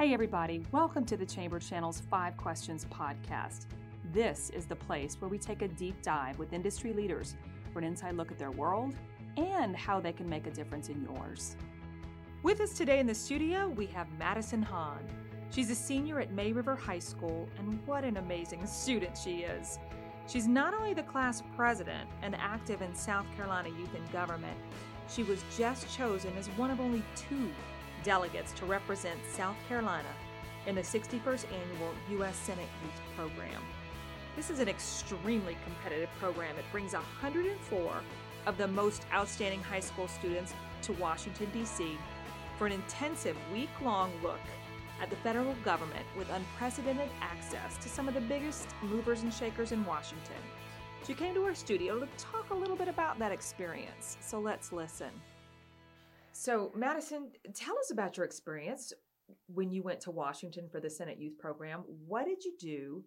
Hey, everybody, welcome to the Chamber Channel's Five Questions podcast. This is the place where we take a deep dive with industry leaders for an inside look at their world and how they can make a difference in yours. With us today in the studio, we have Madison Hahn. She's a senior at May River High School, and what an amazing student she is. She's not only the class president and active in South Carolina Youth in Government, she was just chosen as one of only two delegates to represent South Carolina in the 61st Annual U.S. Senate Youth Program. This is an extremely competitive program. It brings 104 of the most outstanding high school students to Washington, D.C. for an intensive week long look at the federal government with unprecedented access to some of the biggest movers and shakers in Washington. She came to our studio to talk a little bit about that experience, so let's listen. So, Madison, tell us about your experience when you went to Washington for the Senate Youth Program. What did you do?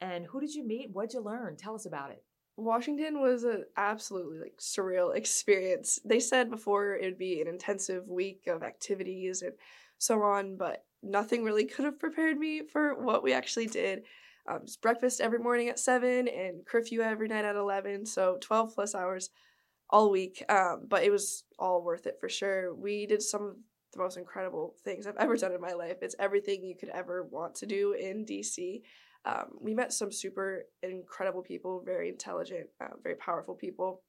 And who did you meet? What'd you learn? Tell us about it. Washington was an absolutely like surreal experience. They said before it would be an intensive week of activities and so on, but nothing really could have prepared me for what we actually did. Um, breakfast every morning at seven and curfew every night at eleven, so twelve plus hours all week. Um, but it was all worth it for sure. We did some of the most incredible things I've ever done in my life. It's everything you could ever want to do in DC. Um, we met some super incredible people, very intelligent, uh, very powerful people.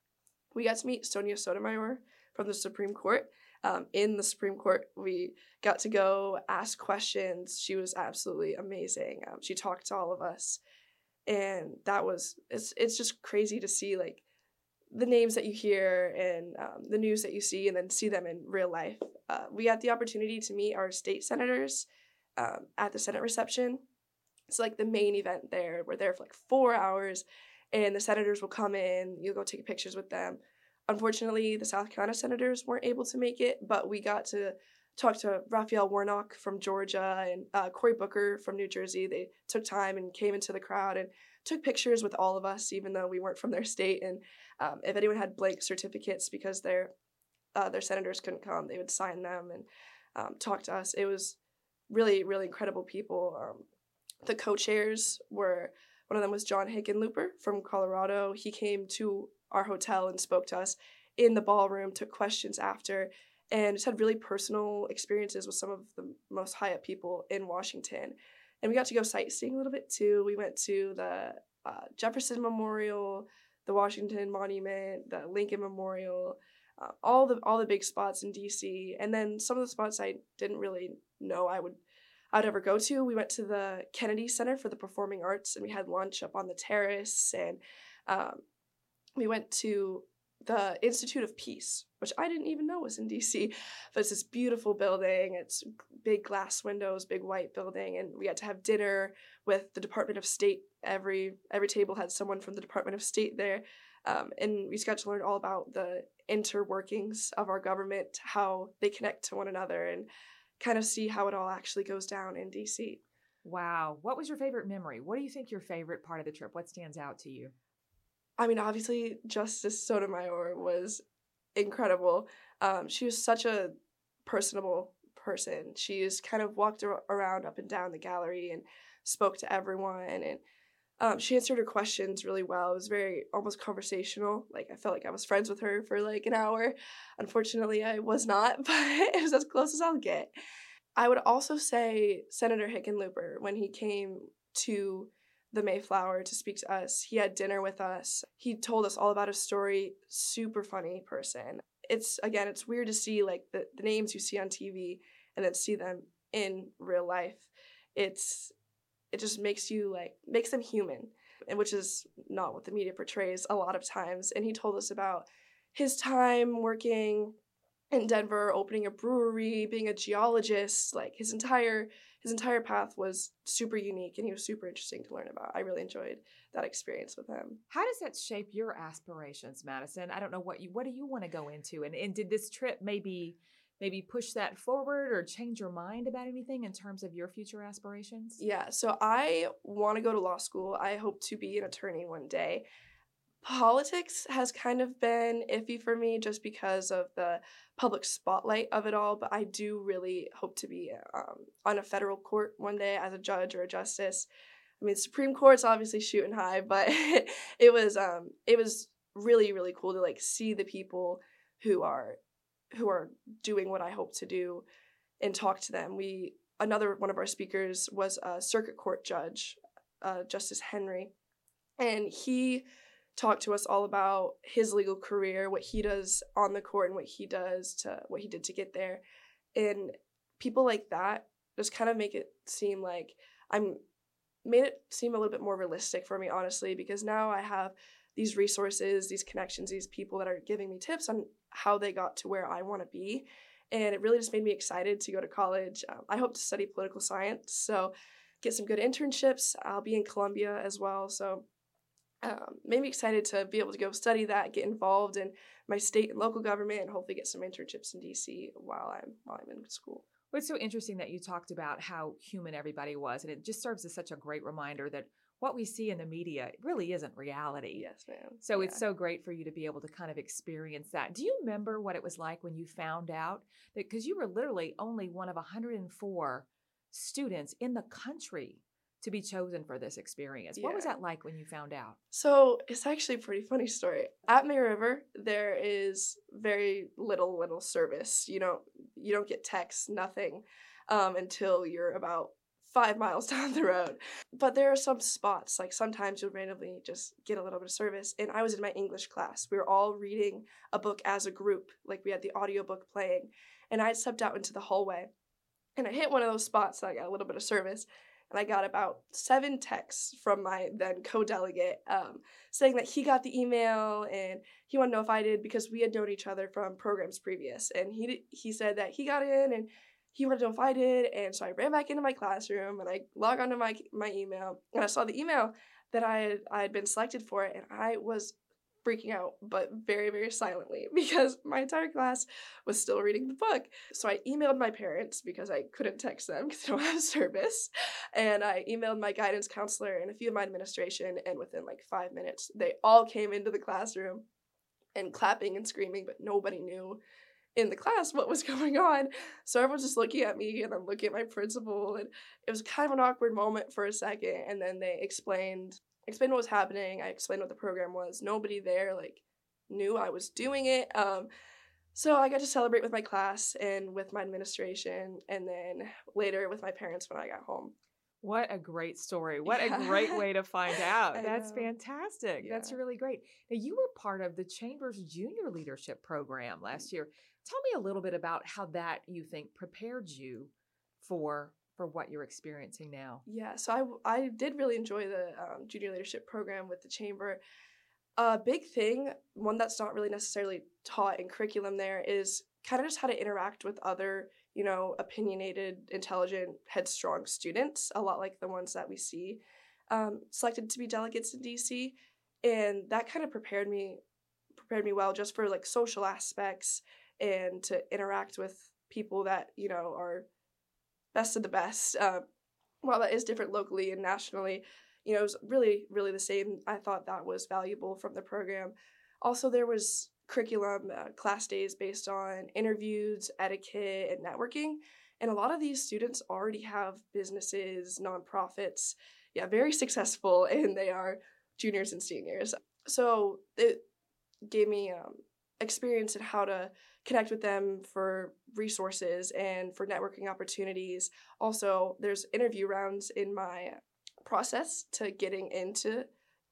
We got to meet Sonia Sotomayor from the Supreme Court. Um, in the Supreme Court, we got to go ask questions. She was absolutely amazing. Um, she talked to all of us, and that was it's it's just crazy to see like the names that you hear and um, the news that you see, and then see them in real life. Uh, we had the opportunity to meet our state senators um, at the Senate reception. It's like the main event there. We're there for like four hours, and the senators will come in. You'll go take pictures with them. Unfortunately, the South Carolina senators weren't able to make it, but we got to talk to Raphael Warnock from Georgia and uh, Cory Booker from New Jersey. They took time and came into the crowd and took pictures with all of us, even though we weren't from their state. And um, if anyone had blank certificates because their uh, their senators couldn't come, they would sign them and um, talk to us. It was really, really incredible people. Um, the co-chairs were one of them was John Hickenlooper from Colorado. He came to our hotel and spoke to us in the ballroom, took questions after, and just had really personal experiences with some of the most high up people in Washington and we got to go sightseeing a little bit too. We went to the uh, Jefferson Memorial, the Washington Monument, the Lincoln Memorial, uh, all the all the big spots in DC, and then some of the spots I didn't really know I would I'd ever go to. We went to the Kennedy Center for the Performing Arts, and we had lunch up on the terrace, and um, we went to the Institute of Peace, which I didn't even know was in DC. But it's this beautiful building. It's big glass windows, big white building, and we had to have dinner with the Department of State. Every every table had someone from the Department of State there, um, and we just got to learn all about the interworkings of our government, how they connect to one another, and kind of see how it all actually goes down in DC. Wow, what was your favorite memory? What do you think your favorite part of the trip? What stands out to you? I mean, obviously, Justice Sotomayor was incredible. Um, she was such a personable person. She just kind of walked around up and down the gallery and spoke to everyone, and um, she answered her questions really well. It was very almost conversational. Like I felt like I was friends with her for like an hour. Unfortunately, I was not, but it was as close as I'll get. I would also say Senator Hickenlooper when he came to the Mayflower to speak to us. He had dinner with us. He told us all about his story. Super funny person. It's again, it's weird to see like the, the names you see on TV and then see them in real life. It's it just makes you like makes them human, and which is not what the media portrays a lot of times. And he told us about his time working in Denver, opening a brewery, being a geologist, like his entire his entire path was super unique and he was super interesting to learn about. I really enjoyed that experience with him. How does that shape your aspirations, Madison? I don't know what you what do you want to go into and, and did this trip maybe maybe push that forward or change your mind about anything in terms of your future aspirations? Yeah, so I want to go to law school. I hope to be an attorney one day. Politics has kind of been iffy for me just because of the public spotlight of it all, but I do really hope to be um, on a federal court one day as a judge or a justice. I mean, Supreme Court's obviously shooting high, but it was um it was really really cool to like see the people who are who are doing what I hope to do and talk to them. We another one of our speakers was a circuit court judge, uh, Justice Henry, and he talked to us all about his legal career, what he does on the court, and what he does to what he did to get there. And people like that just kind of make it seem like I'm made it seem a little bit more realistic for me, honestly, because now I have these resources, these connections, these people that are giving me tips on how they got to where I want to be. And it really just made me excited to go to college. Um, I hope to study political science, so get some good internships. I'll be in Columbia as well, so um, made me excited to be able to go study that, get involved in my state and local government, and hopefully get some internships in DC while I'm while I'm in school. Well, it's so interesting that you talked about how human everybody was, and it just serves as such a great reminder that what we see in the media really isn't reality. Yes, ma'am. So yeah. it's so great for you to be able to kind of experience that. Do you remember what it was like when you found out that because you were literally only one of 104 students in the country to be chosen for this experience. Yeah. What was that like when you found out? So it's actually a pretty funny story. At May River, there is very little little service. You don't you don't get texts, nothing, um, until you're about five miles down the road. But there are some spots, like sometimes you'll randomly just get a little bit of service. And I was in my English class. We were all reading a book as a group, like we had the audiobook playing. And I stepped out into the hallway and I hit one of those spots that I got a little bit of service. And I got about seven texts from my then co delegate um, saying that he got the email and he wanted to know if I did because we had known each other from programs previous. And he, he said that he got in and he wanted to know if I did, and so I ran back into my classroom and I logged onto my my email and I saw the email that I I had been selected for, it, and I was freaking out, but very very silently because my entire class was still reading the book. So I emailed my parents because I couldn't text them because they don't have service, and I emailed my guidance counselor and a few of my administration, and within like five minutes, they all came into the classroom and clapping and screaming, but nobody knew in the class what was going on. So everyone's just looking at me and I'm looking at my principal and it was kind of an awkward moment for a second and then they explained explained what was happening. I explained what the program was. Nobody there like knew I was doing it. Um so I got to celebrate with my class and with my administration and then later with my parents when I got home. What a great story. What yeah. a great way to find out. That's fantastic. Yeah. That's really great. Now, you were part of the Chamber's Junior Leadership Program last year. Tell me a little bit about how that you think prepared you for for what you're experiencing now. Yeah, so I, I did really enjoy the um, junior leadership program with the chamber. A big thing, one that's not really necessarily taught in curriculum there, is kind of just how to interact with other, you know, opinionated, intelligent, headstrong students, a lot like the ones that we see um, selected to be delegates in DC. And that kind of prepared me prepared me well just for like social aspects and to interact with people that you know are best of the best. Uh, while that is different locally and nationally, you know, it was really, really the same. I thought that was valuable from the program. Also, there was curriculum, uh, class days based on interviews, etiquette, and networking. And a lot of these students already have businesses, nonprofits, yeah, very successful, and they are juniors and seniors. So it gave me um, experience and how to connect with them for resources and for networking opportunities. Also, there's interview rounds in my process to getting into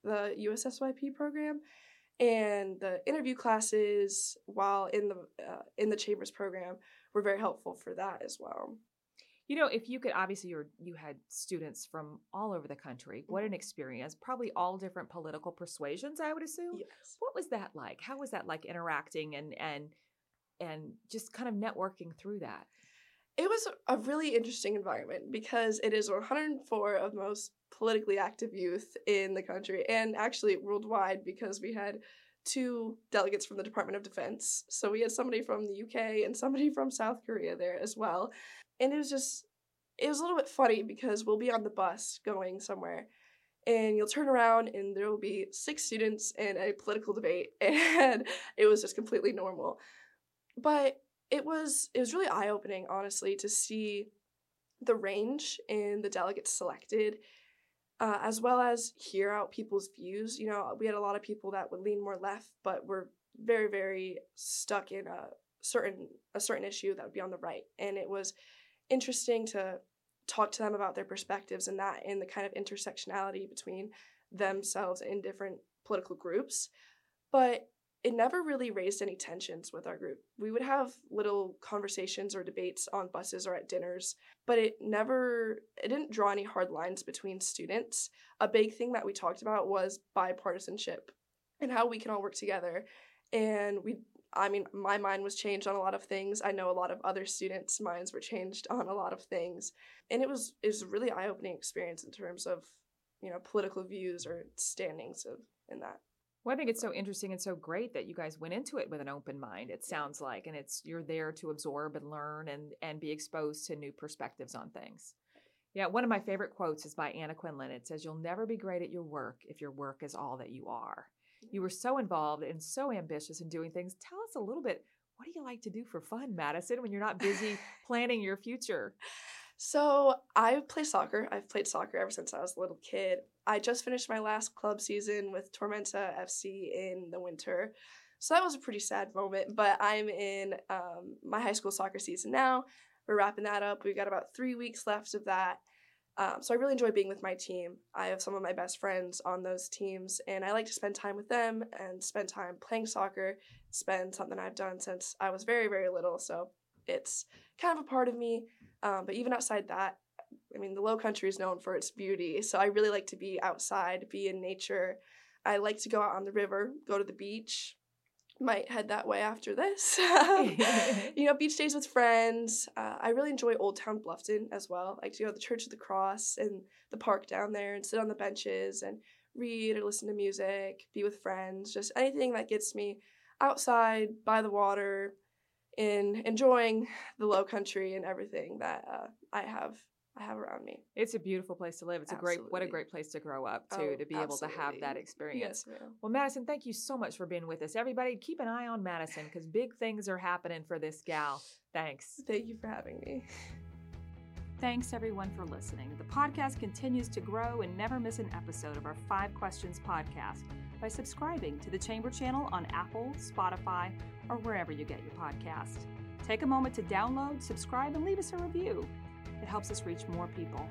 the USSYP program and the interview classes while in the uh, in the chambers program were very helpful for that as well. You know, if you could obviously you you had students from all over the country. What an mm-hmm. experience. Probably all different political persuasions, I would assume. Yes. What was that like? How was that like interacting and and and just kind of networking through that? It was a really interesting environment because it is 104 of the most politically active youth in the country and actually worldwide because we had two delegates from the Department of Defense. So we had somebody from the UK and somebody from South Korea there as well. And it was just, it was a little bit funny because we'll be on the bus going somewhere and you'll turn around and there will be six students in a political debate and it was just completely normal but it was it was really eye-opening honestly to see the range in the delegates selected uh, as well as hear out people's views you know we had a lot of people that would lean more left but were very very stuck in a certain a certain issue that would be on the right and it was interesting to talk to them about their perspectives and that and the kind of intersectionality between themselves in different political groups. But it never really raised any tensions with our group. We would have little conversations or debates on buses or at dinners, but it never it didn't draw any hard lines between students. A big thing that we talked about was bipartisanship and how we can all work together. And we I mean, my mind was changed on a lot of things. I know a lot of other students' minds were changed on a lot of things, and it was it was a really eye opening experience in terms of you know political views or standings of in that. Well, I think it's so interesting and so great that you guys went into it with an open mind. It sounds like, and it's you're there to absorb and learn and and be exposed to new perspectives on things. Yeah, one of my favorite quotes is by Anna Quindlen. It says, "You'll never be great at your work if your work is all that you are." You were so involved and so ambitious in doing things. Tell us a little bit. What do you like to do for fun, Madison, when you're not busy planning your future? So I play soccer. I've played soccer ever since I was a little kid. I just finished my last club season with Tormenta FC in the winter. So that was a pretty sad moment, but I'm in um, my high school soccer season now. We're wrapping that up. We've got about three weeks left of that. Um, so I really enjoy being with my team. I have some of my best friends on those teams, and I like to spend time with them and spend time playing soccer. It's been something I've done since I was very, very little, so it's kind of a part of me. Um, but even outside that, I mean, the Low Country is known for its beauty, so I really like to be outside, be in nature. I like to go out on the river, go to the beach, might head that way after this. you know, beach days with friends. Uh, I really enjoy Old Town Bluffton as well. I like to go to the Church of the Cross and the park down there and sit on the benches and read or listen to music, be with friends, just anything that gets me outside by the water in enjoying the low country and everything that uh, I have I have around me. It's a beautiful place to live. It's absolutely. a great what a great place to grow up too, oh, to be absolutely. able to have that experience. Yes, well, Madison, thank you so much for being with us. Everybody, keep an eye on Madison because big things are happening for this gal. Thanks. Thank you for having me. Thanks everyone for listening. The podcast continues to grow and never miss an episode of our Five Questions podcast by subscribing to the Chamber channel on Apple, Spotify, or wherever you get your podcast. Take a moment to download, subscribe, and leave us a review. It helps us reach more people.